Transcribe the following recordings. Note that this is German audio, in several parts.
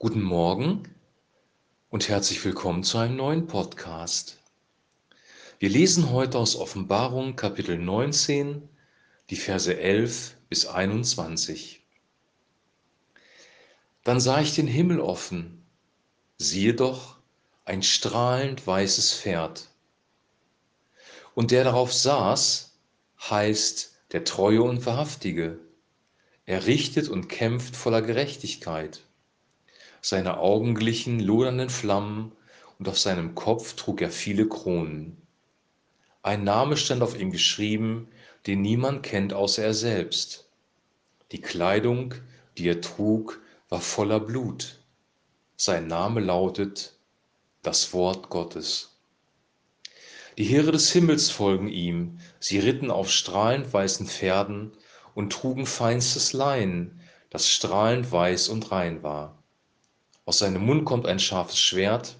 Guten Morgen und herzlich willkommen zu einem neuen Podcast. Wir lesen heute aus Offenbarung Kapitel 19, die Verse 11 bis 21. Dann sah ich den Himmel offen, siehe doch ein strahlend weißes Pferd. Und der darauf saß, heißt der Treue und Wahrhaftige. Er richtet und kämpft voller Gerechtigkeit. Seine Augen glichen lodernden Flammen und auf seinem Kopf trug er viele Kronen. Ein Name stand auf ihm geschrieben, den niemand kennt außer er selbst. Die Kleidung, die er trug, war voller Blut. Sein Name lautet das Wort Gottes. Die Heere des Himmels folgen ihm, sie ritten auf strahlend weißen Pferden und trugen feinstes Lein, das strahlend weiß und rein war. Aus seinem Mund kommt ein scharfes Schwert,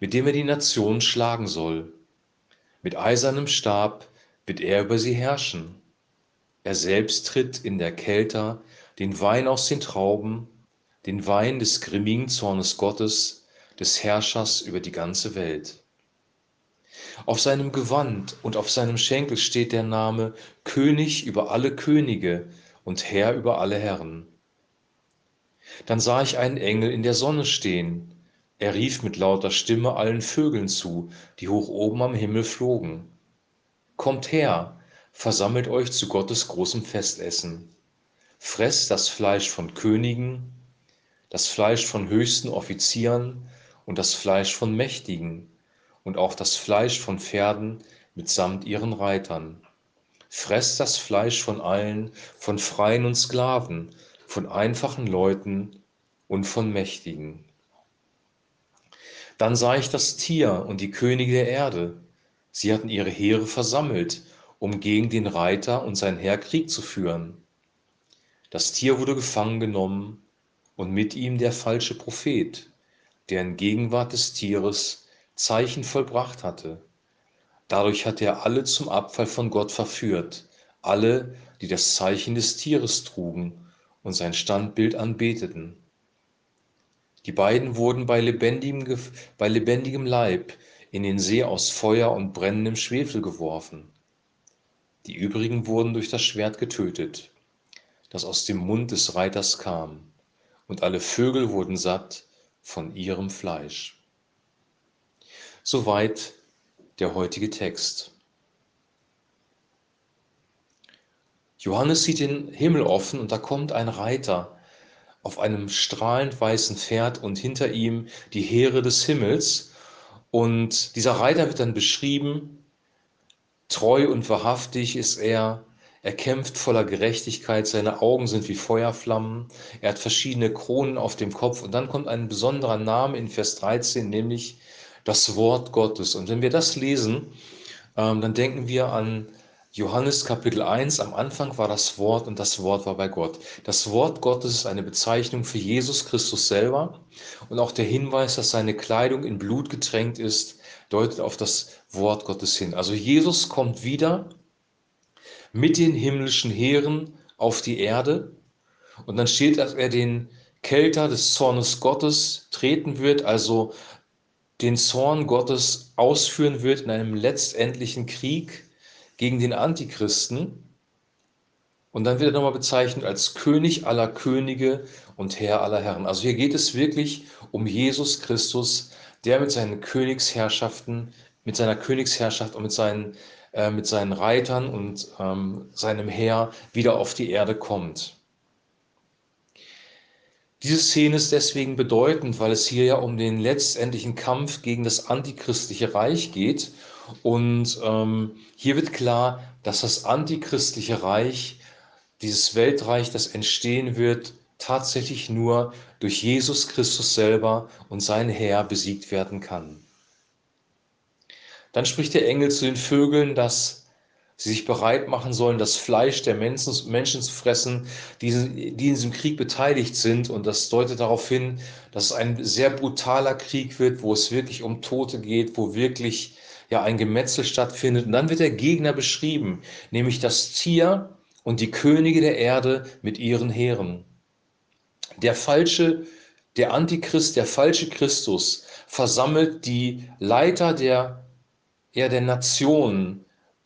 mit dem er die Nationen schlagen soll. Mit eisernem Stab wird er über sie herrschen. Er selbst tritt in der Kälte den Wein aus den Trauben, den Wein des grimmigen Zornes Gottes, des Herrschers über die ganze Welt. Auf seinem Gewand und auf seinem Schenkel steht der Name König über alle Könige und Herr über alle Herren. Dann sah ich einen Engel in der Sonne stehen. Er rief mit lauter Stimme allen Vögeln zu, die hoch oben am Himmel flogen. Kommt her, versammelt euch zu Gottes großem Festessen. Fresst das Fleisch von Königen, das Fleisch von höchsten Offizieren und das Fleisch von Mächtigen und auch das Fleisch von Pferden mitsamt ihren Reitern. Fresst das Fleisch von allen, von Freien und Sklaven, von einfachen Leuten und von Mächtigen. Dann sah ich das Tier und die Könige der Erde. Sie hatten ihre Heere versammelt, um gegen den Reiter und sein Heer Krieg zu führen. Das Tier wurde gefangen genommen und mit ihm der falsche Prophet, der in Gegenwart des Tieres Zeichen vollbracht hatte. Dadurch hatte er alle zum Abfall von Gott verführt, alle, die das Zeichen des Tieres trugen und sein Standbild anbeteten. Die beiden wurden bei lebendigem, bei lebendigem Leib in den See aus Feuer und brennendem Schwefel geworfen. Die übrigen wurden durch das Schwert getötet, das aus dem Mund des Reiters kam, und alle Vögel wurden satt von ihrem Fleisch. Soweit der heutige Text. Johannes sieht den Himmel offen und da kommt ein Reiter auf einem strahlend weißen Pferd und hinter ihm die Heere des Himmels. Und dieser Reiter wird dann beschrieben, treu und wahrhaftig ist er, er kämpft voller Gerechtigkeit, seine Augen sind wie Feuerflammen, er hat verschiedene Kronen auf dem Kopf und dann kommt ein besonderer Name in Vers 13, nämlich das Wort Gottes. Und wenn wir das lesen, ähm, dann denken wir an Johannes Kapitel 1. Am Anfang war das Wort und das Wort war bei Gott. Das Wort Gottes ist eine Bezeichnung für Jesus Christus selber. Und auch der Hinweis, dass seine Kleidung in Blut getränkt ist, deutet auf das Wort Gottes hin. Also Jesus kommt wieder mit den himmlischen Heeren auf die Erde. Und dann steht, dass er den Kelter des Zornes Gottes treten wird, also den Zorn Gottes ausführen wird in einem letztendlichen Krieg gegen den Antichristen. Und dann wird er nochmal bezeichnet als König aller Könige und Herr aller Herren. Also hier geht es wirklich um Jesus Christus, der mit seinen Königsherrschaften, mit seiner Königsherrschaft und mit seinen, äh, mit seinen Reitern und ähm, seinem Heer wieder auf die Erde kommt. Diese Szene ist deswegen bedeutend, weil es hier ja um den letztendlichen Kampf gegen das antichristliche Reich geht. Und ähm, hier wird klar, dass das antichristliche Reich, dieses Weltreich, das entstehen wird, tatsächlich nur durch Jesus Christus selber und sein Herr besiegt werden kann. Dann spricht der Engel zu den Vögeln, dass sie sich bereit machen sollen, das Fleisch der Menschen, Menschen zu fressen, die, die in diesem Krieg beteiligt sind. Und das deutet darauf hin, dass es ein sehr brutaler Krieg wird, wo es wirklich um Tote geht, wo wirklich ja ein Gemetzel stattfindet. Und dann wird der Gegner beschrieben, nämlich das Tier und die Könige der Erde mit ihren Heeren. Der falsche Der Antichrist, der falsche Christus, versammelt die Leiter der, ja, der Nationen,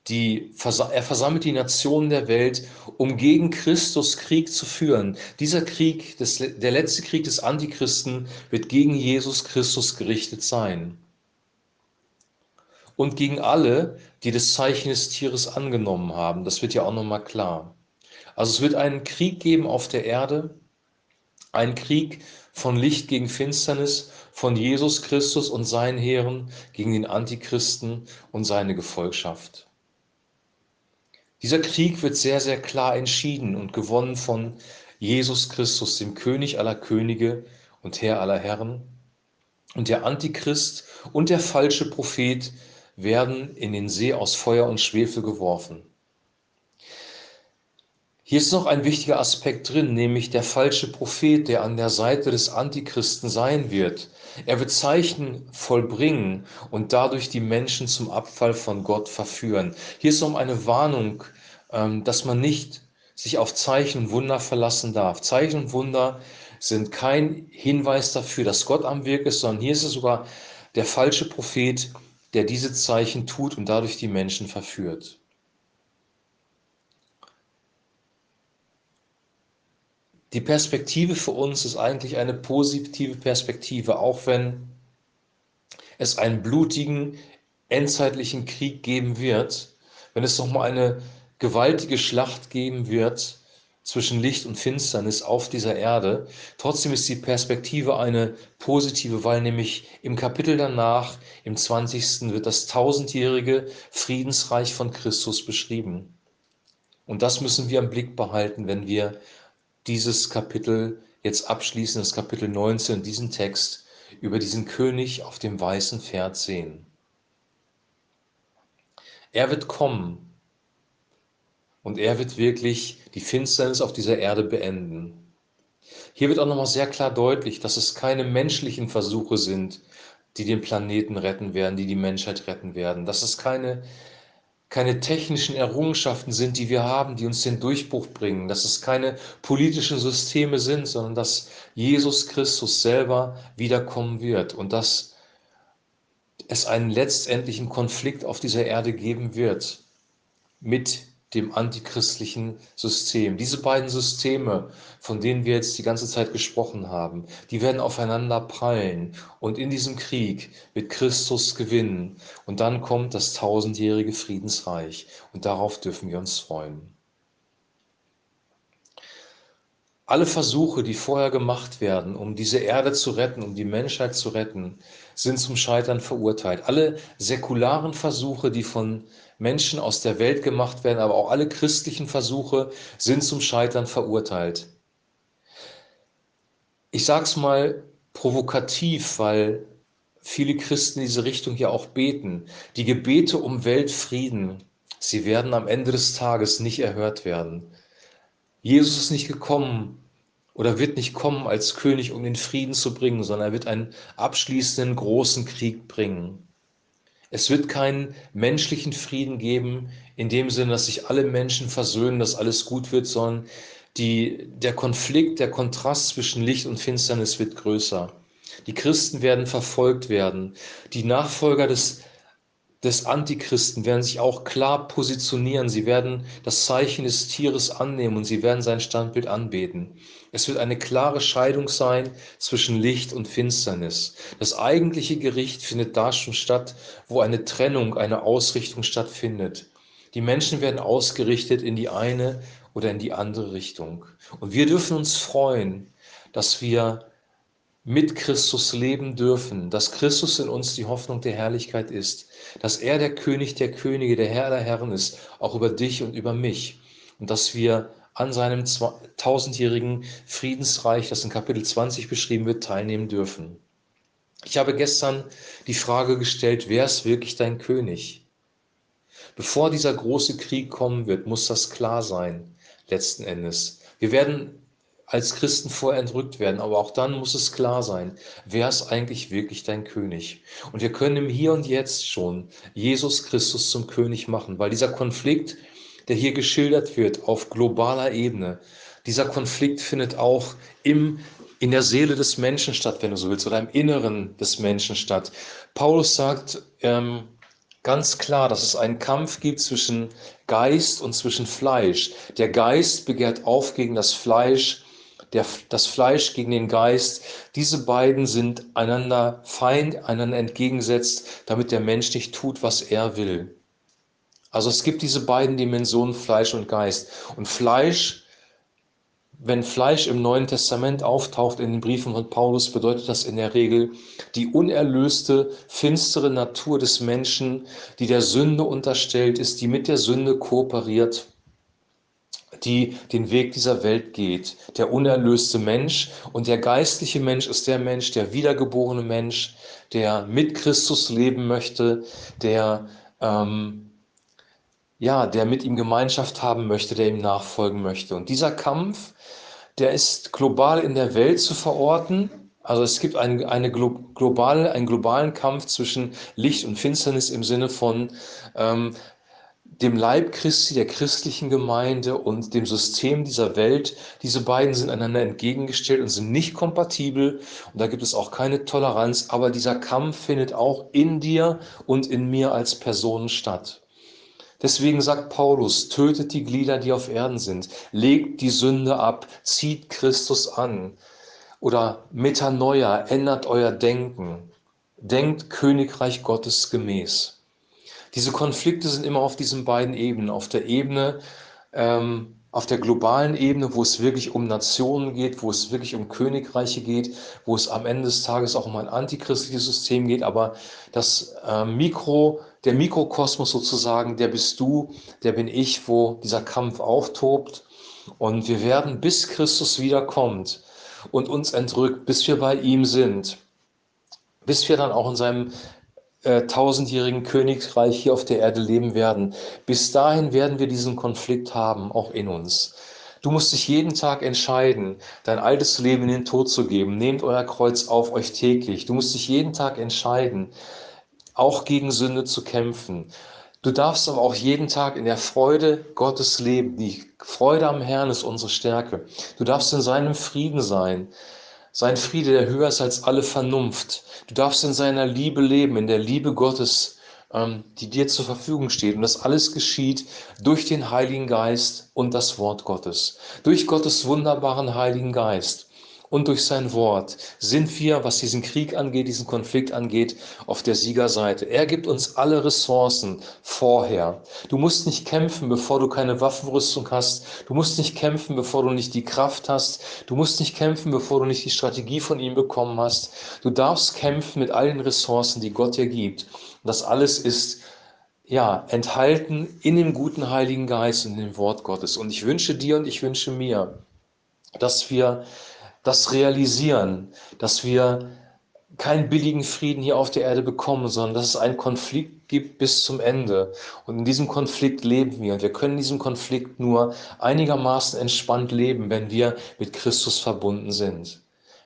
die, er versammelt die Nationen der Welt, um gegen Christus Krieg zu führen. Dieser Krieg, das, der letzte Krieg des Antichristen, wird gegen Jesus Christus gerichtet sein. Und gegen alle, die das Zeichen des Tieres angenommen haben. Das wird ja auch nochmal klar. Also es wird einen Krieg geben auf der Erde, einen Krieg von Licht gegen Finsternis, von Jesus Christus und seinen Heeren gegen den Antichristen und seine Gefolgschaft. Dieser Krieg wird sehr, sehr klar entschieden und gewonnen von Jesus Christus, dem König aller Könige und Herr aller Herren. Und der Antichrist und der falsche Prophet werden in den See aus Feuer und Schwefel geworfen. Hier ist noch ein wichtiger Aspekt drin, nämlich der falsche Prophet, der an der Seite des Antichristen sein wird. Er wird Zeichen vollbringen und dadurch die Menschen zum Abfall von Gott verführen. Hier ist noch eine Warnung, ähm, dass man nicht sich auf Zeichen und Wunder verlassen darf. Zeichen und Wunder sind kein Hinweis dafür, dass Gott am Wirk ist, sondern hier ist es sogar der falsche Prophet, der diese Zeichen tut und dadurch die Menschen verführt. die Perspektive für uns ist eigentlich eine positive Perspektive, auch wenn es einen blutigen, endzeitlichen Krieg geben wird, wenn es nochmal eine gewaltige Schlacht geben wird zwischen Licht und Finsternis auf dieser Erde. Trotzdem ist die Perspektive eine positive, weil nämlich im Kapitel danach, im 20. wird das tausendjährige Friedensreich von Christus beschrieben. Und das müssen wir im Blick behalten, wenn wir dieses Kapitel jetzt abschließen, das Kapitel 19, diesen Text über diesen König auf dem weißen Pferd sehen. Er wird kommen und er wird wirklich die Finsternis auf dieser Erde beenden. Hier wird auch nochmal sehr klar deutlich, dass es keine menschlichen Versuche sind, die den Planeten retten werden, die die Menschheit retten werden, dass es keine keine technischen Errungenschaften sind, die wir haben, die uns den Durchbruch bringen, dass es keine politischen Systeme sind, sondern dass Jesus Christus selber wiederkommen wird. Und dass es einen letztendlichen Konflikt auf dieser Erde geben wird mit dem antichristlichen System. Diese beiden Systeme, von denen wir jetzt die ganze Zeit gesprochen haben, die werden aufeinander prallen und in diesem Krieg wird Christus gewinnen und dann kommt das tausendjährige Friedensreich und darauf dürfen wir uns freuen. Alle Versuche, die vorher gemacht werden, um diese Erde zu retten, um die Menschheit zu retten, sind zum Scheitern verurteilt. Alle säkularen Versuche, die von Menschen aus der Welt gemacht werden, aber auch alle christlichen Versuche sind zum Scheitern verurteilt. Ich sage es mal provokativ, weil viele Christen in diese Richtung ja auch beten. Die Gebete um Weltfrieden, sie werden am Ende des Tages nicht erhört werden. Jesus ist nicht gekommen oder wird nicht kommen als König, um den Frieden zu bringen, sondern er wird einen abschließenden großen Krieg bringen. Es wird keinen menschlichen Frieden geben, in dem Sinne, dass sich alle Menschen versöhnen, dass alles gut wird, sondern die, der Konflikt, der Kontrast zwischen Licht und Finsternis wird größer. Die Christen werden verfolgt werden. Die Nachfolger des des Antichristen werden sich auch klar positionieren. Sie werden das Zeichen des Tieres annehmen und sie werden sein Standbild anbeten. Es wird eine klare Scheidung sein zwischen Licht und Finsternis. Das eigentliche Gericht findet da schon statt, wo eine Trennung, eine Ausrichtung stattfindet. Die Menschen werden ausgerichtet in die eine oder in die andere Richtung. Und wir dürfen uns freuen, dass wir mit Christus leben dürfen, dass Christus in uns die Hoffnung der Herrlichkeit ist, dass er der König der Könige, der Herr der Herren ist, auch über dich und über mich und dass wir an seinem tausendjährigen Friedensreich, das in Kapitel 20 beschrieben wird, teilnehmen dürfen. Ich habe gestern die Frage gestellt, wer ist wirklich dein König? Bevor dieser große Krieg kommen wird, muss das klar sein, letzten Endes. Wir werden als Christen vorher entrückt werden. Aber auch dann muss es klar sein, wer ist eigentlich wirklich dein König? Und wir können im Hier und Jetzt schon Jesus Christus zum König machen, weil dieser Konflikt, der hier geschildert wird auf globaler Ebene, dieser Konflikt findet auch im in der Seele des Menschen statt, wenn du so willst, oder im Inneren des Menschen statt. Paulus sagt ähm, ganz klar, dass es einen Kampf gibt zwischen Geist und zwischen Fleisch. Der Geist begehrt auf gegen das Fleisch, der, das Fleisch gegen den Geist. Diese beiden sind einander feind, einander entgegensetzt, damit der Mensch nicht tut, was er will. Also es gibt diese beiden Dimensionen Fleisch und Geist. Und Fleisch wenn Fleisch im Neuen Testament auftaucht in den Briefen von Paulus, bedeutet das in der Regel die unerlöste, finstere Natur des Menschen, die der Sünde unterstellt ist, die mit der Sünde kooperiert, die den Weg dieser Welt geht. Der unerlöste Mensch und der geistliche Mensch ist der Mensch, der wiedergeborene Mensch, der mit Christus leben möchte, der ähm, ja, der mit ihm Gemeinschaft haben möchte, der ihm nachfolgen möchte. Und dieser Kampf, der ist global in der Welt zu verorten. Also es gibt ein, eine globale, einen globalen Kampf zwischen Licht und Finsternis im Sinne von ähm, dem Leib Christi, der christlichen Gemeinde und dem System dieser Welt. Diese beiden sind einander entgegengestellt und sind nicht kompatibel. Und da gibt es auch keine Toleranz. Aber dieser Kampf findet auch in dir und in mir als Personen statt. Deswegen sagt Paulus, tötet die Glieder, die auf Erden sind, legt die Sünde ab, zieht Christus an. Oder Metanoia, ändert euer Denken. Denkt Königreich Gottes gemäß. Diese Konflikte sind immer auf diesen beiden Ebenen. Auf der Ebene ähm, auf der globalen Ebene, wo es wirklich um Nationen geht, wo es wirklich um Königreiche geht, wo es am Ende des Tages auch um ein antichristliches System geht, aber das äh, Mikro, der Mikrokosmos sozusagen, der bist du, der bin ich, wo dieser Kampf auftobt und wir werden, bis Christus wiederkommt und uns entrückt, bis wir bei ihm sind, bis wir dann auch in seinem äh, tausendjährigen Königreich hier auf der Erde leben werden. Bis dahin werden wir diesen Konflikt haben, auch in uns. Du musst dich jeden Tag entscheiden, dein altes Leben in den Tod zu geben. Nehmt euer Kreuz auf euch täglich. Du musst dich jeden Tag entscheiden, auch gegen Sünde zu kämpfen. Du darfst aber auch jeden Tag in der Freude Gottes leben. Die Freude am Herrn ist unsere Stärke. Du darfst in seinem Frieden sein. Sein Friede, der höher ist als alle Vernunft. Du darfst in seiner Liebe leben, in der Liebe Gottes, ähm, die dir zur Verfügung steht. Und das alles geschieht durch den Heiligen Geist und das Wort Gottes. Durch Gottes wunderbaren Heiligen Geist und durch sein Wort sind wir, was diesen Krieg angeht, diesen Konflikt angeht, auf der Siegerseite. Er gibt uns alle Ressourcen vorher. Du musst nicht kämpfen, bevor du keine Waffenrüstung hast. Du musst nicht kämpfen, bevor du nicht die Kraft hast. Du musst nicht kämpfen, bevor du nicht die Strategie von ihm bekommen hast. Du darfst kämpfen mit allen Ressourcen, die Gott dir gibt. Das alles ist ja, enthalten in dem guten Heiligen Geist und in dem Wort Gottes. Und ich wünsche dir und ich wünsche mir, dass wir das realisieren, dass wir keinen billigen Frieden hier auf der Erde bekommen, sondern dass es einen Konflikt gibt bis zum Ende. Und in diesem Konflikt leben wir. Und wir können in diesem Konflikt nur einigermaßen entspannt leben, wenn wir mit Christus verbunden sind.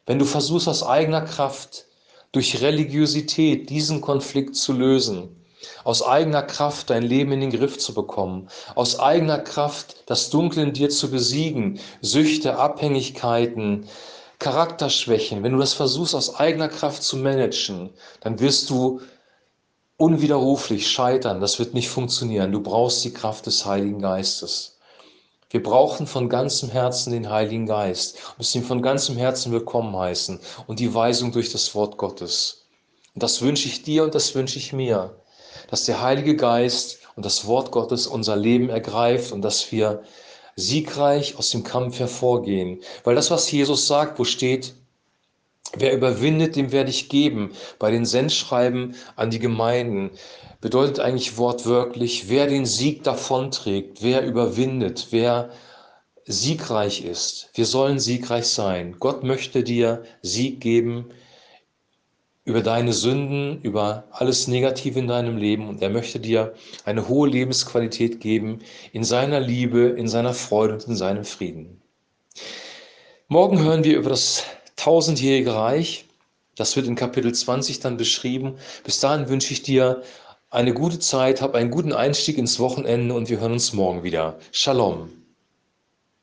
Wenn du versuchst aus eigener Kraft durch Religiosität diesen Konflikt zu lösen, aus eigener Kraft dein Leben in den Griff zu bekommen, aus eigener Kraft das Dunkel in dir zu besiegen, Süchte, Abhängigkeiten, Charakterschwächen, wenn du das versuchst aus eigener Kraft zu managen, dann wirst du unwiderruflich scheitern. Das wird nicht funktionieren. Du brauchst die Kraft des Heiligen Geistes. Wir brauchen von ganzem Herzen den Heiligen Geist, müssen ihn von ganzem Herzen willkommen heißen und die Weisung durch das Wort Gottes. Und das wünsche ich dir und das wünsche ich mir dass der Heilige Geist und das Wort Gottes unser Leben ergreift und dass wir siegreich aus dem Kampf hervorgehen. Weil das, was Jesus sagt, wo steht, wer überwindet, dem werde ich geben, bei den Sendschreiben an die Gemeinden, bedeutet eigentlich wortwörtlich, wer den Sieg davonträgt, wer überwindet, wer siegreich ist. Wir sollen siegreich sein. Gott möchte dir Sieg geben über deine Sünden, über alles Negative in deinem Leben und er möchte dir eine hohe Lebensqualität geben in seiner Liebe, in seiner Freude und in seinem Frieden. Morgen hören wir über das tausendjährige Reich. Das wird in Kapitel 20 dann beschrieben. Bis dahin wünsche ich dir eine gute Zeit, hab einen guten Einstieg ins Wochenende und wir hören uns morgen wieder. Shalom.